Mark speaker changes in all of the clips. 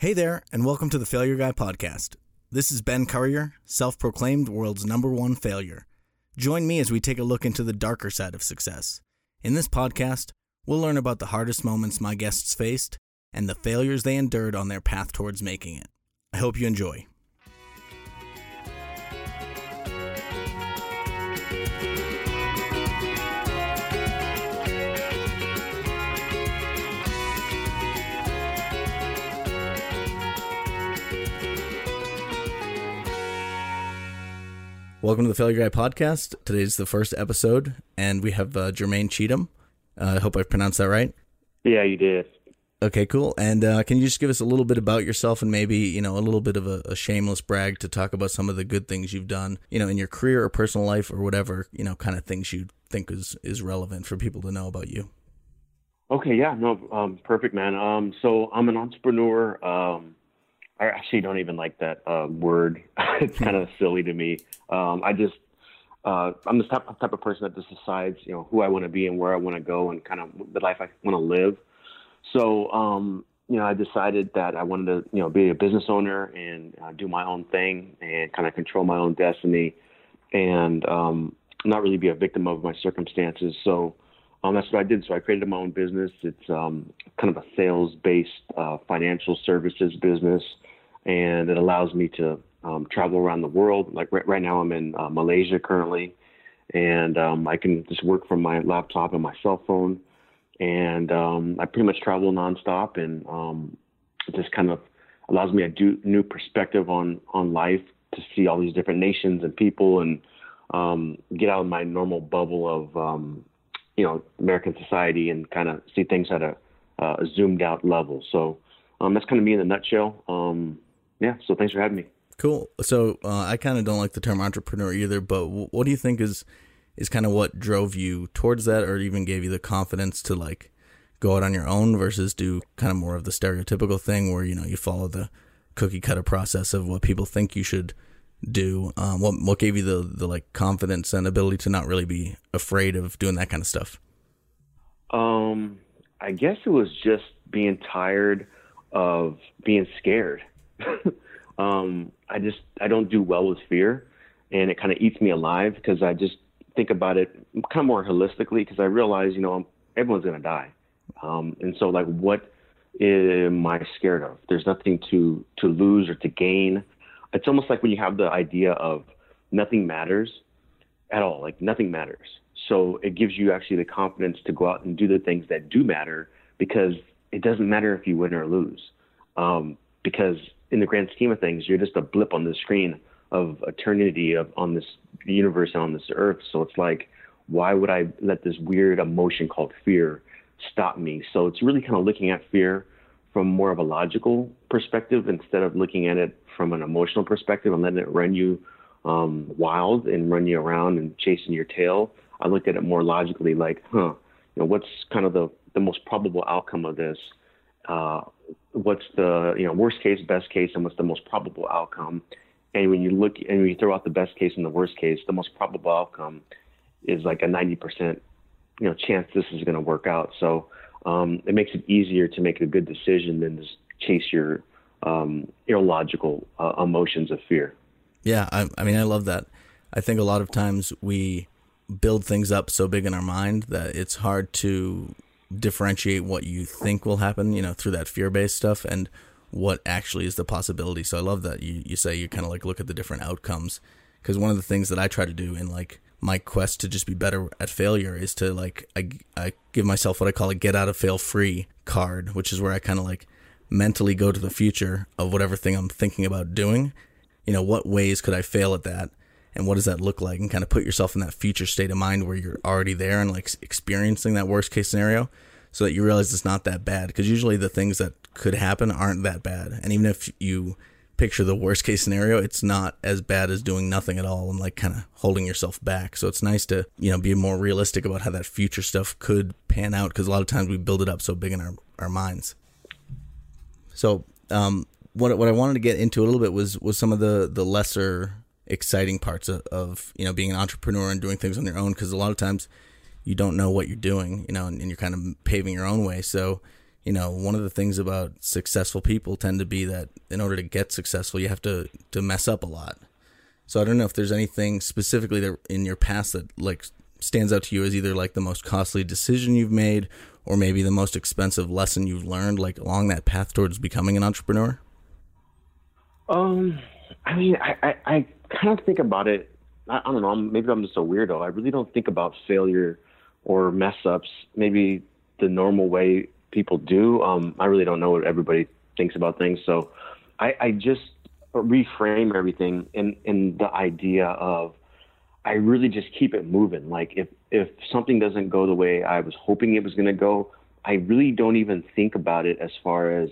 Speaker 1: Hey there, and welcome to the Failure Guy podcast. This is Ben Currier, self proclaimed world's number one failure. Join me as we take a look into the darker side of success. In this podcast, we'll learn about the hardest moments my guests faced and the failures they endured on their path towards making it. I hope you enjoy. Welcome to the Failure Guy podcast. Today's the first episode, and we have uh, Jermaine Cheatham. Uh, I hope I pronounced that right.
Speaker 2: Yeah, you did.
Speaker 1: Okay, cool. And uh, can you just give us a little bit about yourself and maybe, you know, a little bit of a, a, shameless brag to talk about some of the good things you've done, you know, in your career or personal life or whatever, you know, kind of things you think is, is relevant for people to know about you?
Speaker 2: Okay, yeah, no, um, perfect, man. Um, so I'm an entrepreneur. Um, I actually don't even like that uh, word. it's kind of silly to me. Um, I just uh, I'm the type, type of person that just decides, you know, who I want to be and where I want to go and kind of the life I want to live. So, um, you know, I decided that I wanted to, you know, be a business owner and uh, do my own thing and kind of control my own destiny and um, not really be a victim of my circumstances. So um, that's what I did. So I created my own business. It's um, kind of a sales-based uh, financial services business and it allows me to um, travel around the world. Like right, right now, I'm in uh, Malaysia currently, and um, I can just work from my laptop and my cell phone, and um, I pretty much travel nonstop, and um, it just kind of allows me a do, new perspective on on life to see all these different nations and people, and um, get out of my normal bubble of um, you know American society and kind of see things at a, uh, a zoomed out level. So. That's kind of me in a nutshell. Yeah, so thanks for having me.
Speaker 1: Cool. So uh, I kind of don't like the term entrepreneur either, but w- what do you think is is kind of what drove you towards that, or even gave you the confidence to like go out on your own versus do kind of more of the stereotypical thing where you know you follow the cookie cutter process of what people think you should do. Um, what what gave you the the like confidence and ability to not really be afraid of doing that kind of stuff?
Speaker 2: Um, I guess it was just being tired of being scared. um, I just I don't do well with fear, and it kind of eats me alive because I just think about it kind of more holistically because I realize you know everyone's gonna die, um, and so like what am I scared of? There's nothing to to lose or to gain. It's almost like when you have the idea of nothing matters at all, like nothing matters. So it gives you actually the confidence to go out and do the things that do matter because it doesn't matter if you win or lose. Um, because in the grand scheme of things, you're just a blip on the screen of eternity of on this universe and on this earth. So it's like, why would I let this weird emotion called fear stop me? So it's really kind of looking at fear from more of a logical perspective instead of looking at it from an emotional perspective and letting it run you um, wild and run you around and chasing your tail. I looked at it more logically, like, huh, you know, what's kind of the the most probable outcome of this? Uh, what's the you know worst case, best case, and what's the most probable outcome. And when you look and when you throw out the best case and the worst case, the most probable outcome is like a 90% you know chance this is going to work out. So um, it makes it easier to make a good decision than just chase your um, illogical uh, emotions of fear.
Speaker 1: Yeah, I, I mean, I love that. I think a lot of times we build things up so big in our mind that it's hard to differentiate what you think will happen, you know, through that fear based stuff and what actually is the possibility. So I love that you, you say you kind of like look at the different outcomes. Because one of the things that I try to do in like my quest to just be better at failure is to like, I, I give myself what I call a get out of fail free card, which is where I kind of like mentally go to the future of whatever thing I'm thinking about doing. You know, what ways could I fail at that? And what does that look like? And kind of put yourself in that future state of mind where you're already there and like experiencing that worst case scenario so that you realize it's not that bad. Because usually the things that could happen aren't that bad. And even if you picture the worst case scenario it's not as bad as doing nothing at all and like kind of holding yourself back. So it's nice to you know be more realistic about how that future stuff could pan out because a lot of times we build it up so big in our, our minds. So um what, what I wanted to get into a little bit was was some of the the lesser exciting parts of, of, you know being an entrepreneur and doing things on your own because a lot of times you don't know what you're doing you know and, and, you're kind of paving your own way so you know, one of the things about successful people tend to be that in order to get successful, you have to to mess up a lot. So I don't know if there's anything specifically that in your past that like stands out to you as either like the most costly decision you've made or maybe the most expensive lesson you've learned like along that path towards becoming an entrepreneur?
Speaker 2: Um, I mean, I, I, I kind of think about it. I, I don't know. Maybe I'm just a weirdo. I really don't think about failure or mess ups. Maybe the normal way people do. Um, I really don't know what everybody thinks about things. So I, I just reframe everything in, in the idea of I really just keep it moving. Like if, if something doesn't go the way I was hoping it was going to go, I really don't even think about it as far as,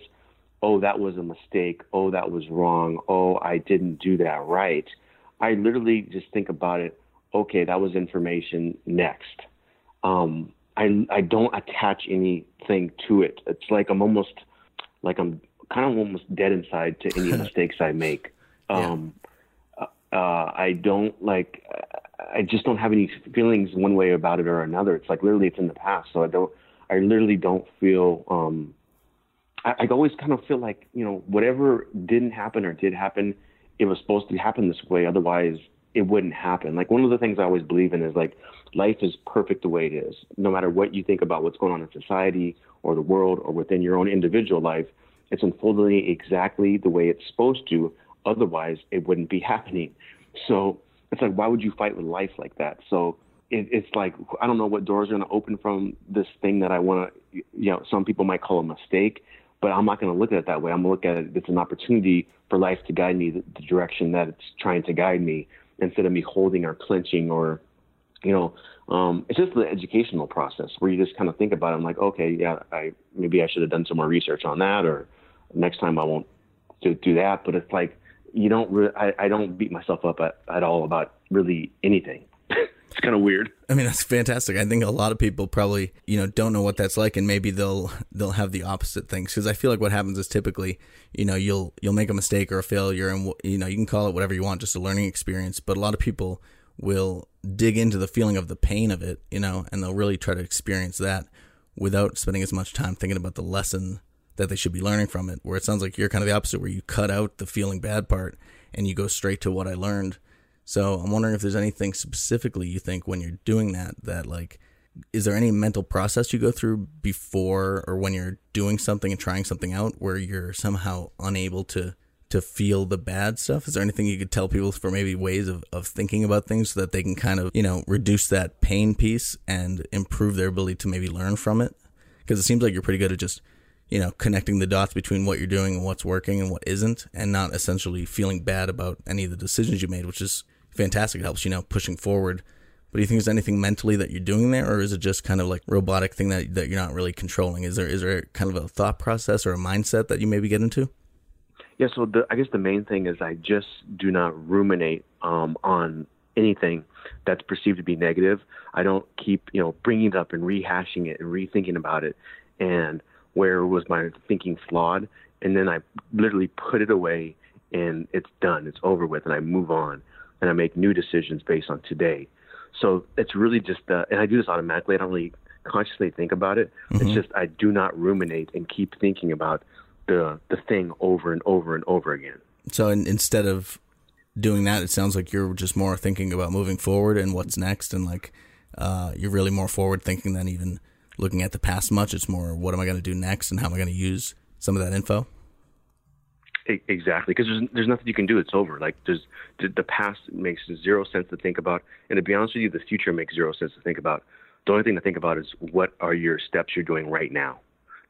Speaker 2: oh, that was a mistake. Oh, that was wrong. Oh, I didn't do that right. I literally just think about it. Okay, that was information. Next. Um, I I don't attach anything to it. It's like I'm almost like I'm kind of almost dead inside to any mistakes I make. Um, yeah. uh, I don't like. I just don't have any feelings one way about it or another. It's like literally it's in the past, so I don't. I literally don't feel. Um, I, I always kind of feel like you know whatever didn't happen or did happen, it was supposed to happen this way. Otherwise, it wouldn't happen. Like one of the things I always believe in is like life is perfect the way it is. No matter what you think about what's going on in society or the world or within your own individual life, it's unfolding exactly the way it's supposed to. Otherwise, it wouldn't be happening. So it's like, why would you fight with life like that? So it, it's like, I don't know what doors are going to open from this thing that I want to, you know, some people might call a mistake, but I'm not going to look at it that way. I'm going to look at it, it's an opportunity for life to guide me the, the direction that it's trying to guide me instead of me holding or clenching or you know, um, it's just the educational process where you just kind of think about it. I'm like, okay, yeah, I maybe I should have done some more research on that, or next time I won't do, do that. But it's like you don't. Re- I, I don't beat myself up at, at all about really anything. It's kind of weird.
Speaker 1: I mean, that's fantastic. I think a lot of people probably, you know, don't know what that's like, and maybe they'll they'll have the opposite things. Because I feel like what happens is typically, you know, you'll you'll make a mistake or a failure, and you know, you can call it whatever you want, just a learning experience. But a lot of people will dig into the feeling of the pain of it, you know, and they'll really try to experience that without spending as much time thinking about the lesson that they should be learning from it. Where it sounds like you're kind of the opposite, where you cut out the feeling bad part and you go straight to what I learned. So I'm wondering if there's anything specifically you think when you're doing that, that like, is there any mental process you go through before or when you're doing something and trying something out where you're somehow unable to to feel the bad stuff? Is there anything you could tell people for maybe ways of, of thinking about things so that they can kind of, you know, reduce that pain piece and improve their ability to maybe learn from it? Because it seems like you're pretty good at just, you know, connecting the dots between what you're doing and what's working and what isn't, and not essentially feeling bad about any of the decisions you made, which is fantastic. It helps, you know, pushing forward. But do you think there's anything mentally that you're doing there, or is it just kind of like robotic thing that, that you're not really controlling? Is there is there kind of a thought process or a mindset that you maybe get into?
Speaker 2: Yeah, so the, I guess the main thing is I just do not ruminate um, on anything that's perceived to be negative. I don't keep, you know, bringing it up and rehashing it and rethinking about it and where was my thinking flawed. And then I literally put it away and it's done. It's over with and I move on and I make new decisions based on today. So it's really just, uh, and I do this automatically. I don't really consciously think about it. Mm-hmm. It's just I do not ruminate and keep thinking about the the thing over and over and over again.
Speaker 1: So in, instead of doing that, it sounds like you're just more thinking about moving forward and what's next, and like uh, you're really more forward thinking than even looking at the past much. It's more what am I going to do next and how am I going to use some of that info.
Speaker 2: Exactly, because there's there's nothing you can do. It's over. Like there's the past makes zero sense to think about, and to be honest with you, the future makes zero sense to think about. The only thing to think about is what are your steps you're doing right now,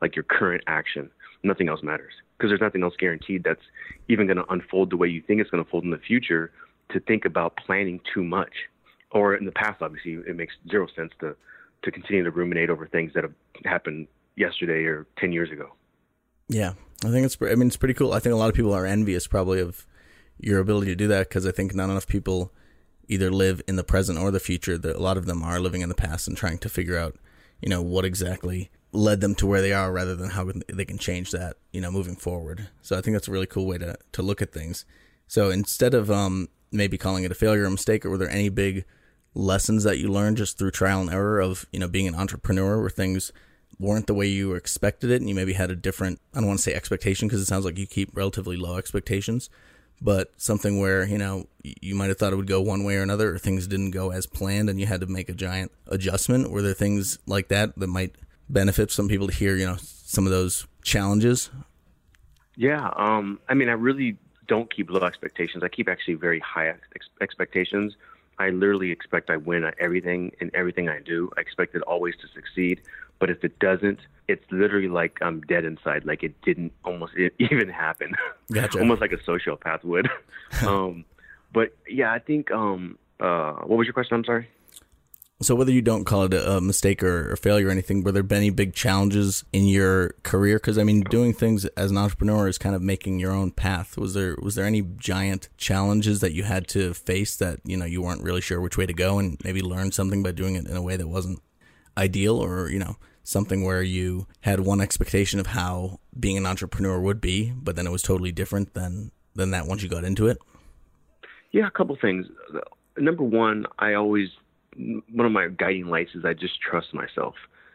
Speaker 2: like your current action nothing else matters because there's nothing else guaranteed that's even going to unfold the way you think it's going to unfold in the future to think about planning too much or in the past obviously it makes zero sense to to continue to ruminate over things that have happened yesterday or 10 years ago
Speaker 1: yeah i think it's i mean it's pretty cool i think a lot of people are envious probably of your ability to do that because i think not enough people either live in the present or the future a lot of them are living in the past and trying to figure out you know what exactly led them to where they are rather than how they can change that, you know, moving forward. So I think that's a really cool way to, to look at things. So instead of um, maybe calling it a failure or mistake, or were there any big lessons that you learned just through trial and error of, you know, being an entrepreneur where things weren't the way you expected it and you maybe had a different I don't want to say expectation because it sounds like you keep relatively low expectations but something where you know you might have thought it would go one way or another or things didn't go as planned and you had to make a giant adjustment. Were there things like that that might benefit some people to hear you know some of those challenges?
Speaker 2: Yeah um i mean i really don't keep low expectations. I keep actually very high ex- expectations. I literally expect i win at everything in everything i do. I expect it always to succeed but if it doesn't, it's literally like I'm dead inside. Like it didn't almost even happen.
Speaker 1: Gotcha.
Speaker 2: almost like a sociopath would. um, but yeah, I think. Um, uh, what was your question? I'm sorry.
Speaker 1: So whether you don't call it a mistake or, or failure or anything, were there any big challenges in your career? Because I mean, doing things as an entrepreneur is kind of making your own path. Was there was there any giant challenges that you had to face that you know you weren't really sure which way to go, and maybe learn something by doing it in a way that wasn't ideal, or you know something where you had one expectation of how being an entrepreneur would be, but then it was totally different than than that once you got into it?
Speaker 2: Yeah, a couple things. Number one, I always one of my guiding lights is I just trust myself.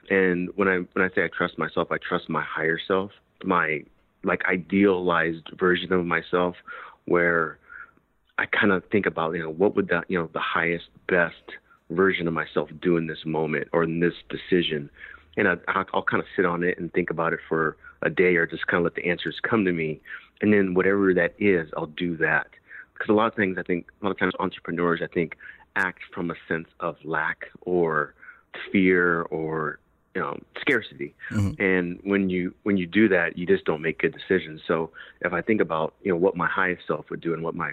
Speaker 2: And when I when I say I trust myself, I trust my higher self, my like idealized version of myself where I kind of think about, you know, what would that, you know, the highest best version of myself doing this moment or in this decision and I, I'll kind of sit on it and think about it for a day or just kind of let the answers come to me. And then whatever that is, I'll do that. Because a lot of things, I think, a lot of times entrepreneurs, I think, act from a sense of lack or fear or you know, scarcity. Mm-hmm. And when you when you do that, you just don't make good decisions. So if I think about you know what my highest self would do and what my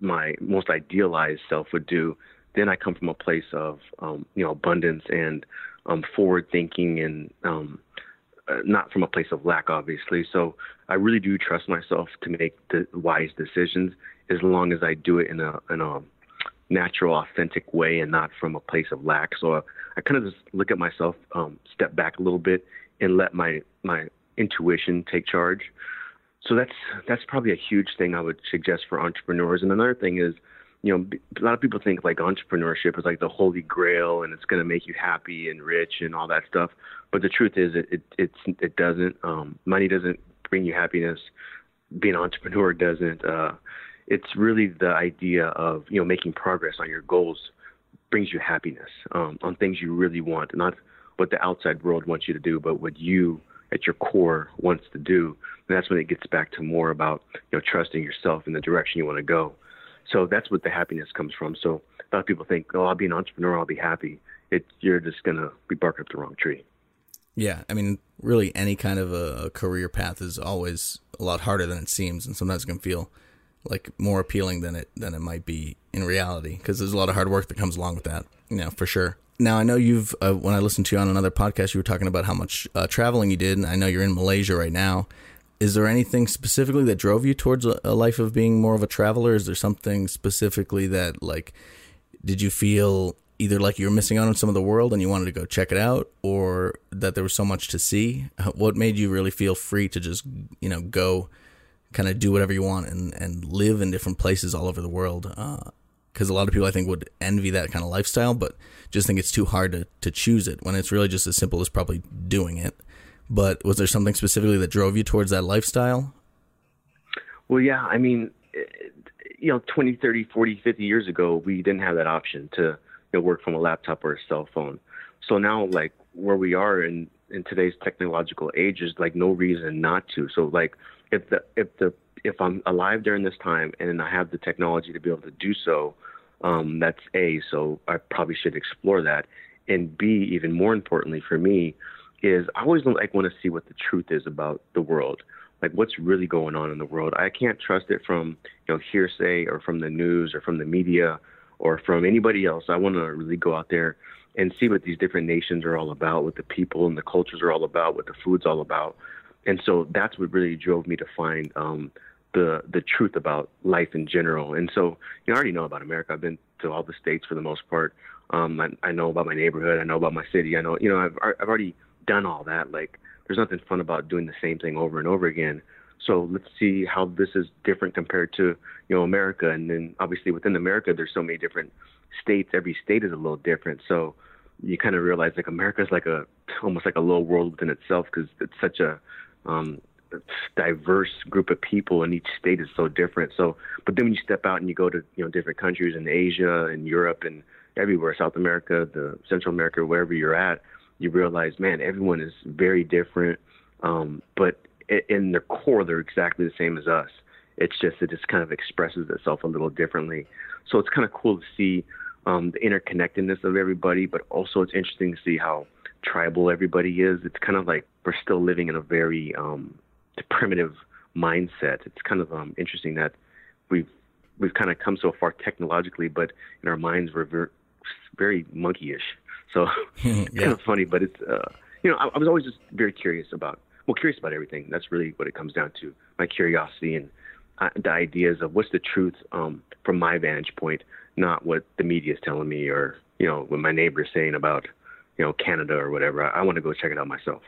Speaker 2: my most idealized self would do, then I come from a place of um, you know abundance and um, forward thinking and um, uh, not from a place of lack, obviously. So I really do trust myself to make the wise decisions as long as I do it in a in a natural, authentic way and not from a place of lack. So I, I kind of just look at myself, um, step back a little bit, and let my my intuition take charge. So that's that's probably a huge thing I would suggest for entrepreneurs. And another thing is you know, a lot of people think like entrepreneurship is like the holy grail and it's going to make you happy and rich and all that stuff. But the truth is, it it it doesn't. Um, money doesn't bring you happiness. Being an entrepreneur doesn't. Uh, it's really the idea of you know making progress on your goals brings you happiness um, on things you really want, not what the outside world wants you to do, but what you at your core wants to do. And that's when it gets back to more about you know trusting yourself in the direction you want to go. So that's what the happiness comes from. So a lot of people think, oh, I'll be an entrepreneur, I'll be happy. It, you're just gonna be barking up the wrong tree.
Speaker 1: Yeah, I mean, really, any kind of a, career path is always a lot harder than it seems, and sometimes it can feel like more appealing than it than it might be in reality because there's a lot of hard work that comes along with that. You know, for sure. Now I know you've uh, when I listened to you on another podcast, you were talking about how much uh, traveling you did, and I know you're in Malaysia right now, is there anything specifically that drove you towards a, life of being more of a traveler? Is there something specifically that like did you feel either like you were missing out on some of the world and you wanted to go check it out or that there was so much to see? What made you really feel free to just you know go kind of do whatever you want and and live in different places all over the world? Because uh, a lot of people i think would envy that kind of lifestyle but just think it's too hard to, to choose it when it's really just as simple as probably doing it but was there something specifically that drove you towards that lifestyle?
Speaker 2: Well, yeah. I mean, you know, 20, 30, 40, 50 years ago, we didn't have that option to you know, work from a laptop or a cell phone. So now, like, where we are in, in today's technological age is like no reason not to. So, like, if the, if the, if I'm alive during this time and I have the technology to be able to do so, um, that's A, so I probably should explore that. And B, even more importantly for me, is I always like want to see what the truth is about the world, like what's really going on in the world. I can't trust it from you know hearsay or from the news or from the media or from anybody else. I want to really go out there and see what these different nations are all about, what the people and the cultures are all about, what the food's all about. And so that's what really drove me to find um, the the truth about life in general. And so you know, I already know about America. I've been to all the states for the most part. Um, I, I know about my neighborhood. I know about my city. I know, you know, I've I've already done all that. Like, there's nothing fun about doing the same thing over and over again. So let's see how this is different compared to you know America, and then obviously within America there's so many different states. Every state is a little different. So you kind of realize like America's like a almost like a little world within itself because it's such a um, diverse group of people, and each state is so different. So, but then when you step out and you go to you know different countries in Asia and Europe and everywhere, South America, the Central America, wherever you're at, you realize, man, everyone is very different, um, but in their core, they're exactly the same as us. It's just it just kind of expresses itself a little differently. So it's kind of cool to see um, the interconnectedness of everybody, but also it's interesting to see how tribal everybody is. It's kind of like we're still living in a very um, primitive mindset. It's kind of um, interesting that we've we've kind of come so far technologically, but in our minds we're very, very monkeyish. So yeah. kind of funny, but it's uh, you know I, I was always just very curious about well curious about everything. That's really what it comes down to. My curiosity and uh, the ideas of what's the truth um, from my vantage point, not what the media is telling me or you know what my neighbor is saying about you know Canada or whatever. I, I want to go check it out myself.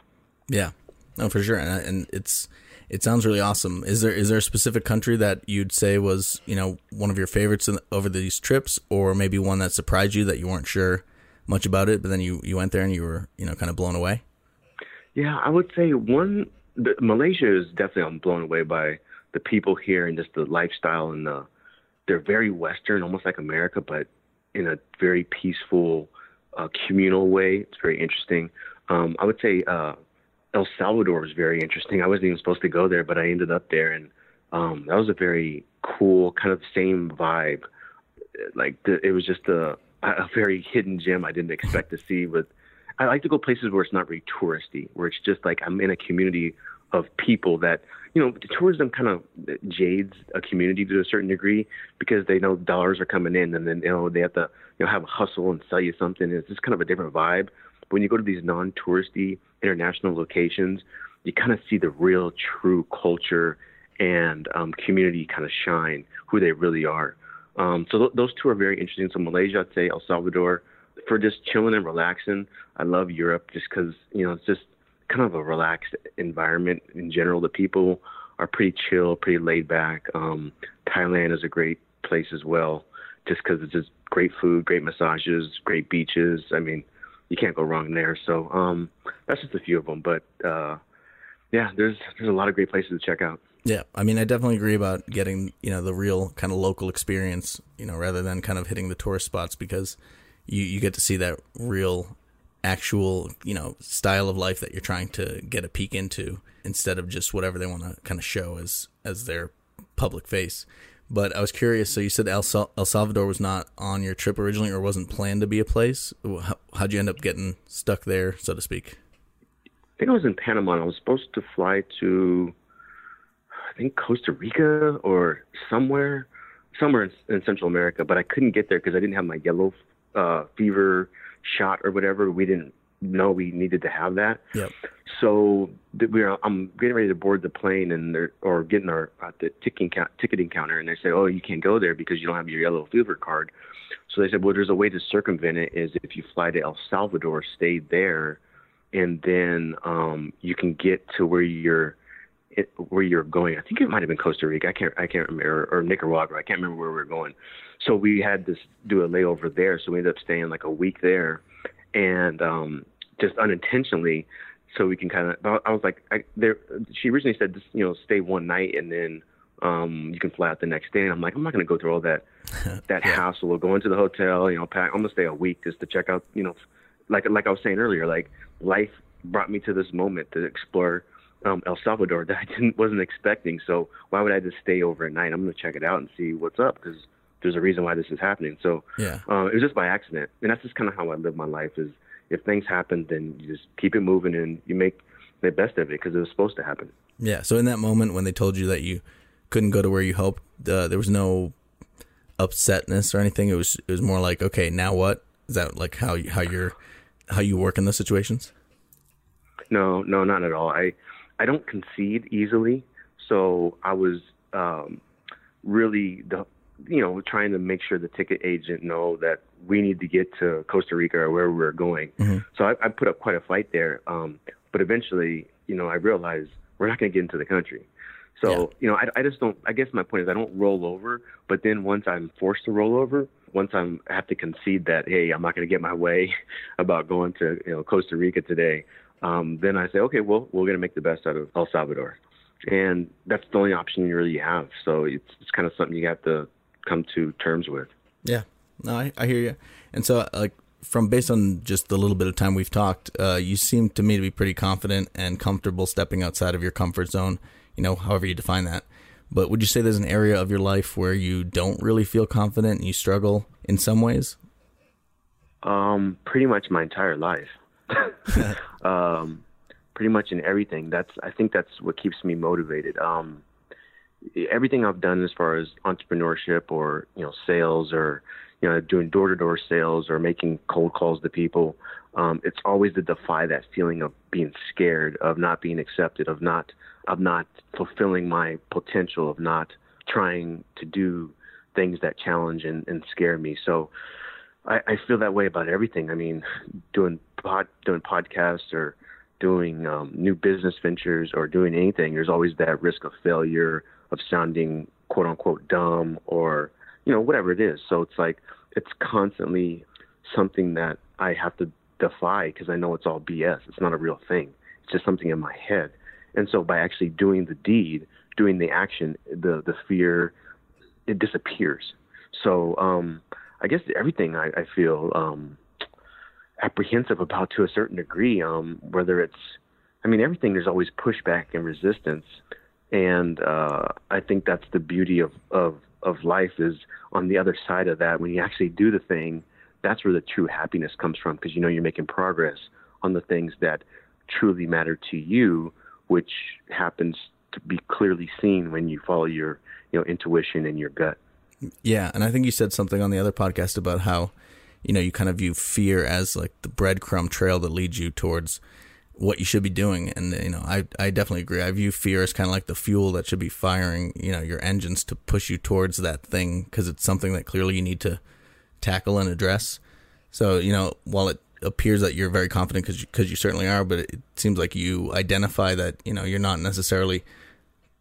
Speaker 1: Yeah, no, for sure, and, and it's it sounds really awesome. Is there is there a specific country that you'd say was you know one of your favorites in, over these trips, or maybe one that surprised you that you weren't sure much about it, but then you you went there and you were you know kind of blown away?
Speaker 2: Yeah, I would say one. The, Malaysia is definitely I'm blown away by the people here and just the lifestyle and the they're very Western, almost like America, but in a very peaceful, uh, communal way. It's very interesting. Um, I would say uh, El Salvador was very interesting. I wasn't even supposed to go there, but I ended up there, and um, that was a very cool kind of same vibe. Like the, it was just a, a very hidden gem I didn't expect to see. With I like to go places where it's not very touristy, where it's just like I'm in a community of people that you know tourism kind of jades a community to a certain degree because they know dollars are coming in and then you know they have to you know have a hustle and sell you something. It's just kind of a different vibe. But when you go to these non-touristy international locations, you kind of see the real, true culture and um, community kind of shine who they really are. Um, so th- those two are very interesting. So Malaysia, I'd say El Salvador for just chilling and relaxing. I love Europe just because you know it's just kind of a relaxed environment in general. The people are pretty chill, pretty laid back. Um, Thailand is a great place as well, just because it's just great food, great massages, great beaches. I mean, you can't go wrong there. So um, that's just a few of them, but uh, yeah, there's there's a lot of great places to check out.
Speaker 1: Yeah, I mean, I definitely agree about getting you know the real kind of local experience, you know, rather than kind of hitting the tourist spots because you you get to see that real actual you know style of life that you're trying to get a peek into instead of just whatever they want to kind of show as as their public face but I was curious. So you said El, Sal- El Salvador was not on your trip originally, or wasn't planned to be a place. How, how'd you end up getting stuck there, so to speak?
Speaker 2: I think I was in Panama. I was supposed to fly to, think Costa Rica or somewhere, somewhere in, in Central America, but I couldn't get there because I didn't have my yellow uh, fever shot or whatever. We didn't know we needed to have that.
Speaker 1: Yep.
Speaker 2: So we are, I'm getting ready to board the plane and they're, or getting our at the ticketing ticketing counter and they say, oh, you can't go there because you don't have your yellow fever card. So they said, well, there's a way to circumvent it is if you fly to El Salvador, stay there, and then um, you can get to where you're it, where you're going. I think it might have been Costa Rica. I can't I can't remember or, or Nicaragua. I can't remember where we were going. So we had to do a layover there. So we ended up staying like a week there and um, just unintentionally, so we can kind of. I was like, I, there. She originally said, just, you know, stay one night and then um, you can fly out the next day. And I'm like, I'm not going to go through all that that hassle of going to the hotel. You know, pack. I'm going to stay a week just to check out. You know, like like I was saying earlier, like life brought me to this moment to explore um, El Salvador that I didn't wasn't expecting. So why would I just stay overnight? I'm going to check it out and see what's up because there's a reason why this is happening. So
Speaker 1: yeah,
Speaker 2: uh, it was just by accident, and that's just kind of how I live my life. Is if things happen, then you just keep it moving and you make the best of it because it was supposed to happen.
Speaker 1: Yeah. So in that moment when they told you that you couldn't go to where you hoped, uh, there was no upsetness or anything. It was it was more like, okay, now what? Is that like how you, how you're how you work in those situations?
Speaker 2: No, no, not at all. I I don't concede easily, so I was um, really the you know, trying to make sure the ticket agent know that we need to get to Costa Rica or where we're going. Mm-hmm. So I, I, put up quite a fight there. Um, but eventually, you know, I realized we're not going to get into the country. So,
Speaker 1: Yeah.
Speaker 2: you know, I, I just don't, I guess my point is I don't roll over, but then once I'm forced to roll over, once I'm, I have to concede that, hey, I'm not going to get my way about going to, you know, Costa Rica today, um, then I say, okay, well, we're going to make the best out of El Salvador. And that's the only option you really have. So it's, it's kind of something you have to come to terms with.
Speaker 1: Yeah, no, I, I hear you. And so, like, from based on just the little bit of time we've talked, uh, you seem to me to be pretty confident and comfortable stepping outside of your comfort zone. You know, however you define that. But would you say there's an area of your life where you don't really feel confident and you struggle in some ways?
Speaker 2: Um, pretty much my entire life. um, pretty much in everything. That's I think that's what keeps me motivated. Um, everything I've done as far as entrepreneurship or you know sales or you know doing door to door sales or making cold calls to people, um, it's always to defy that feeling of being scared, of not being accepted, of not of not fulfilling my potential, of not trying to do things that challenge and, and scare me. So I, I feel that way about everything. I mean, doing pod, doing podcasts or doing um, new business ventures or doing anything, there's always that risk of failure, of sounding quote unquote dumb or you know whatever it is. So it's like it's constantly something that I have to defy because I know it's all BS. It's not a real thing. It's just something in my head. And so by actually doing the deed, doing the action, the the fear, it disappears. So um, I guess everything I, I feel um, apprehensive about to a certain degree. Um, whether it's, I mean, everything there's always pushback and resistance, and uh, I think that's the beauty of, of of life is on the other side of that when you actually do the thing. That's where the true happiness comes from because you know you're making progress on the things that truly matter to you, which happens to be clearly seen when you follow your you know intuition and your gut.
Speaker 1: Yeah, and I think you said something on the other podcast about how, you know, you kind of view fear as like the breadcrumb trail that leads you towards what you should be doing. And you know, I I definitely agree. I view fear as kind of like the fuel that should be firing, you know, your engines to push you towards that thing because it's something that clearly you need to tackle and address. So, you know, while it appears that you're very confident because you, cause you certainly are, but it seems like you identify that, you know, you're not necessarily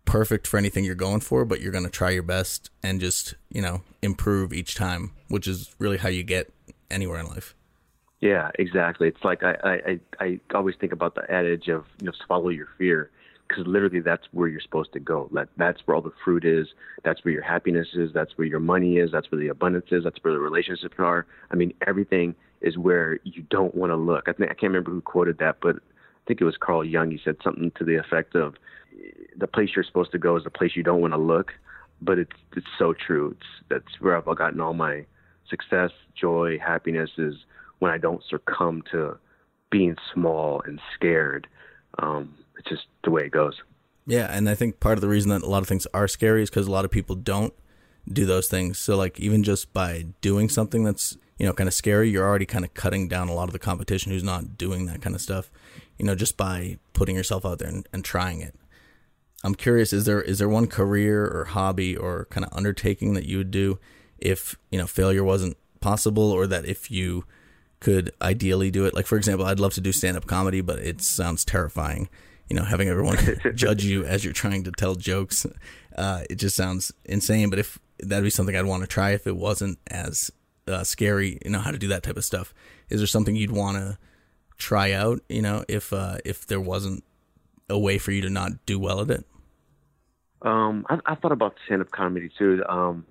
Speaker 1: perfect for anything you're going for, but you're going to try your best and just, you know, improve each time, which is really how you get anywhere in life.
Speaker 2: Yeah, exactly. It's like I, I, I always think about the adage of, you know, follow your fear because literally that's where you're supposed to go. That, that's where all the fruit is. That's where your happiness is. That's where your money is. That's where the abundance is. That's where the relationships are. I mean, everything is where you don't want to look. I think I can't remember who quoted that, but I think it was Carl Jung. He said something to the effect of, "The place you're supposed to go is the place you don't want to look." But it's it's so true. It's that's where I've gotten all my success, joy, happiness is when I don't succumb to being small and scared. Um, it's just the way it goes.
Speaker 1: Yeah, and I think part of the reason that a lot of things are scary is because a lot of people don't do those things. So like even just by doing something that's you know kind of scary, you're already kind of cutting down a lot of the competition who's not doing that kind of stuff. You know, just by putting yourself out there and, and trying it. I'm curious, is there is there one career or hobby or kind of undertaking that you would do if you know failure wasn't possible, or that if you could ideally do it? Like for example, I'd love to do stand up comedy, but it sounds terrifying you know, having everyone judge you as you're trying to tell jokes. Uh, it just sounds insane. But if that'd be something I'd want to try if it wasn't as uh, scary, you know, how to do that type of stuff. Is there something you'd want to try out? You know, if uh, if there wasn't a way for you to not do well at it.
Speaker 2: Um, I, I thought about stand-up comedy too. Um,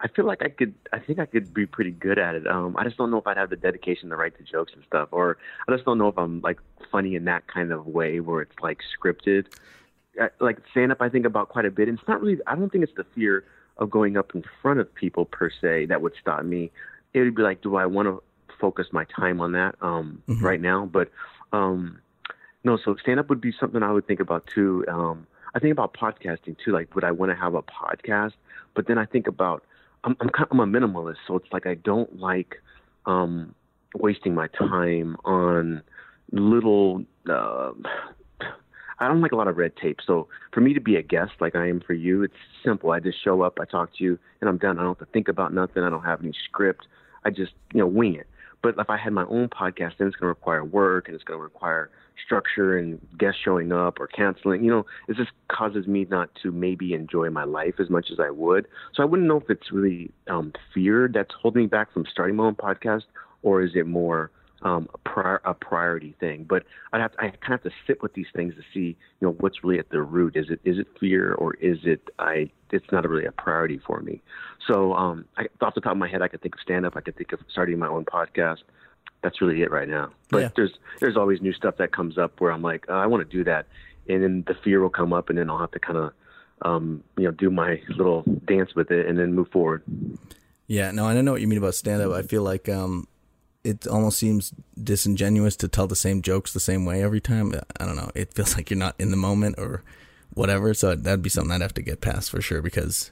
Speaker 2: I feel like I could. I think I could be pretty good at it. Um, I just don't know if I'd have the dedication to write the jokes and stuff, or I just don't know if I'm like funny in that kind of way where it's like scripted. I, like stand up, I think about quite a bit. And it's not really. I don't think it's the fear of going up in front of people per se that would stop me. It would be like, do I want to focus my time on that um,
Speaker 1: Mhm.
Speaker 2: right now? But um, no, so stand up would be something I would think about too. Um, I think about podcasting too. Like, would I want to have a podcast? But then I think about I'm I'm, kind I'm a minimalist, so it's like I don't like um, wasting my time on little. Uh, I don't like a lot of red tape. So for me to be a guest like I am for you, it's simple. I just show up, I talk to you, and I'm done. I don't have to think about nothing. I don't have any script. I just you know wing it. But if I had my own podcast, then it's going to require work and it's going to require structure and guests showing up or canceling. You know, it just causes me not to maybe enjoy my life as much as I would. So I wouldn't know if it's really um, fear that's holding me back from starting my own podcast, or is it more um, a, prior, a priority thing. But I have to, I kind of have to sit with these things to see, you know, what's really at the root. Is it is it fear or is it I? It's not really a priority for me. So um, I, off the top of my head, I could think of stand up. I could think of starting my own podcast. That's really it right now. But
Speaker 1: Yeah.
Speaker 2: there's there's always new stuff that comes up where I'm like, oh, I want to do that, and then the fear will come up, and then I'll have to kind of um, you know do my little dance with it, and then move forward.
Speaker 1: Yeah, no, I know what you mean about stand up. I feel like um, it almost seems disingenuous to tell the same jokes the same way every time. I don't know. It feels like you're not in the moment or whatever. So that'd be something I'd have to get past for sure because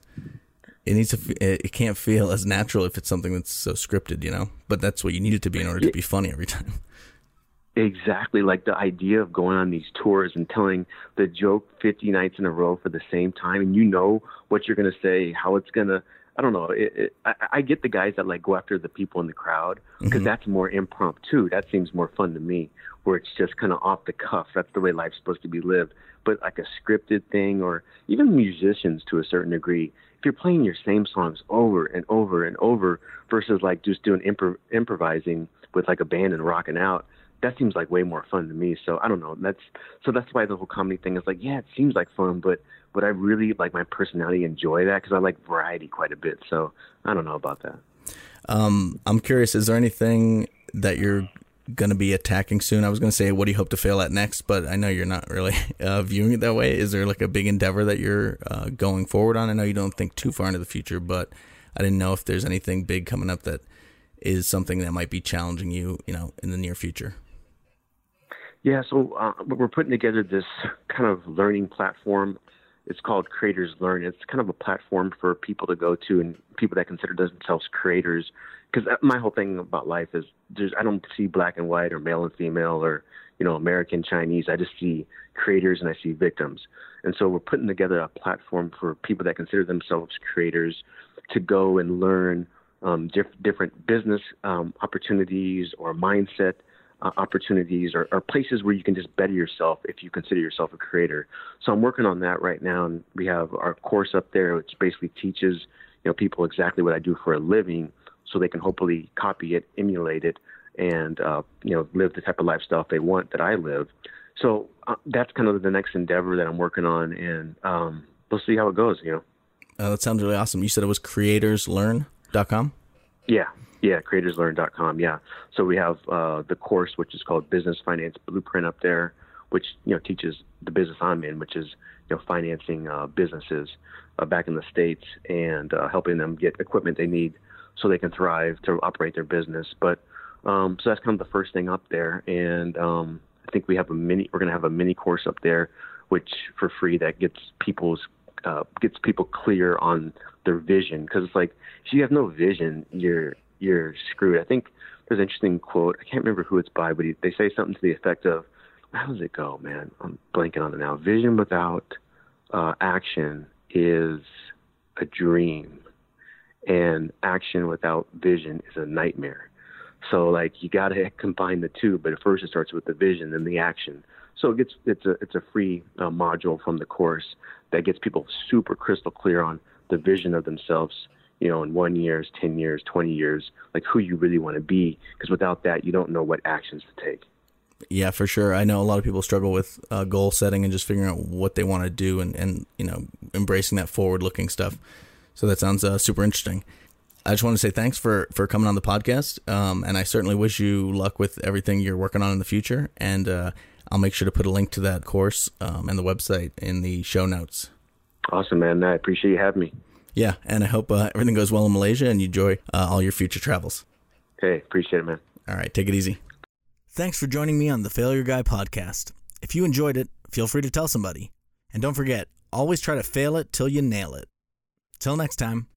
Speaker 1: it needs to. It can't feel as natural if it's something that's so scripted, you know. But that's what you need it to be in order to be funny every time.
Speaker 2: Exactly, like the idea of going on these tours and telling the joke 50 nights in a row for the same time, and you know what you're going to say, how it's going to. I don't know. It, it, I, I get the guys that like go after the people in the crowd because mm-hmm. that's more impromptu. That seems more fun to me, where it's just kind of off the cuff. That's the way life's supposed to be lived. But like a scripted thing, or even musicians to a certain degree, if you're playing your same songs over and over and over versus like just doing impro- improvising with like a band and rocking out, that seems like way more fun to me. So I don't know. That's so that's why the whole comedy thing is like, yeah, it seems like fun, but but I really like my personality enjoy that because I like variety quite a bit. So I don't know about that.
Speaker 1: Um, I'm curious. Is there anything that you're going to be attacking soon? I was going to say, what do you hope to fail at next? But I know you're not really uh, viewing it that way. Is there like a big endeavor that you're uh, going forward on? I know you don't think too far into the future, but I didn't know if there's anything big coming up that is something that might be challenging you, you know, in the near future.
Speaker 2: Yeah, so uh, we're putting together this kind of learning platform. It's called Creators Learn. It's kind of a platform for people to go to and people that consider themselves creators. Because my whole thing about life is there's I don't see black and white or male and female or you know American Chinese. I just see creators and I see victims. And so we're putting together a platform for people that consider themselves creators to go and learn um, diff- different business um, opportunities or mindset uh, opportunities or, or places where you can just better yourself if you consider yourself a creator. So I'm working on that right now, and we have our course up there, which basically teaches you know people exactly what I do for a living, so they can hopefully copy it, emulate it, and uh, you know live the type of lifestyle they want that I live. So uh, that's kind of the next endeavor that I'm working on, and um, we'll see how it goes. You know.
Speaker 1: Uh, that sounds really awesome. You said it was creatorslearn.com?
Speaker 2: Yeah, yeah, creatorslearn.com. Yeah. So we have uh, the course, which is called Business Finance Blueprint up there, which, you know, teaches the business I'm in, which is, you know, financing uh, businesses uh, back in the States and uh, helping them get equipment they need so they can thrive to operate their business. But um, so that's kind of the first thing up there. And um, I think we have a mini, we're going to have a mini course up there, which for free that gets people's uh, gets people clear on their vision because it's like if you have no vision, you're you're screwed. I think there's an interesting quote. I can't remember who it's by, but he, they say something to the effect of, "How does it go, man? I'm blanking on it now. Vision without uh, action is a dream, and action without vision is a nightmare." So like you got to combine the two, but first it starts with the vision, then the action. So it gets it's a it's a free uh, module from the course that gets people super crystal clear on the vision of themselves. You know, in one years, ten years, twenty years, like who you really want to be. Because without that, you don't know what actions to take.
Speaker 1: Yeah, for sure. I know a lot of people struggle with uh, goal setting and just figuring out what they want to do and, and you know embracing that forward looking stuff. So that sounds uh, super interesting. I just want to say thanks for for coming on the podcast, um, and I certainly wish you luck with everything you're working on in the future. And uh, I'll make sure to put a link to that course um, and the website in the show notes.
Speaker 2: Awesome, man. I appreciate you having me.
Speaker 1: Yeah, and I hope uh, everything goes well in Malaysia and you enjoy uh, all your future travels.
Speaker 2: Hey, appreciate it, man.
Speaker 1: All right, take it easy. Thanks for joining me on the Failure Guy podcast. If you enjoyed it, feel free to tell somebody. And don't forget, always try to fail it till you nail it. Till next time.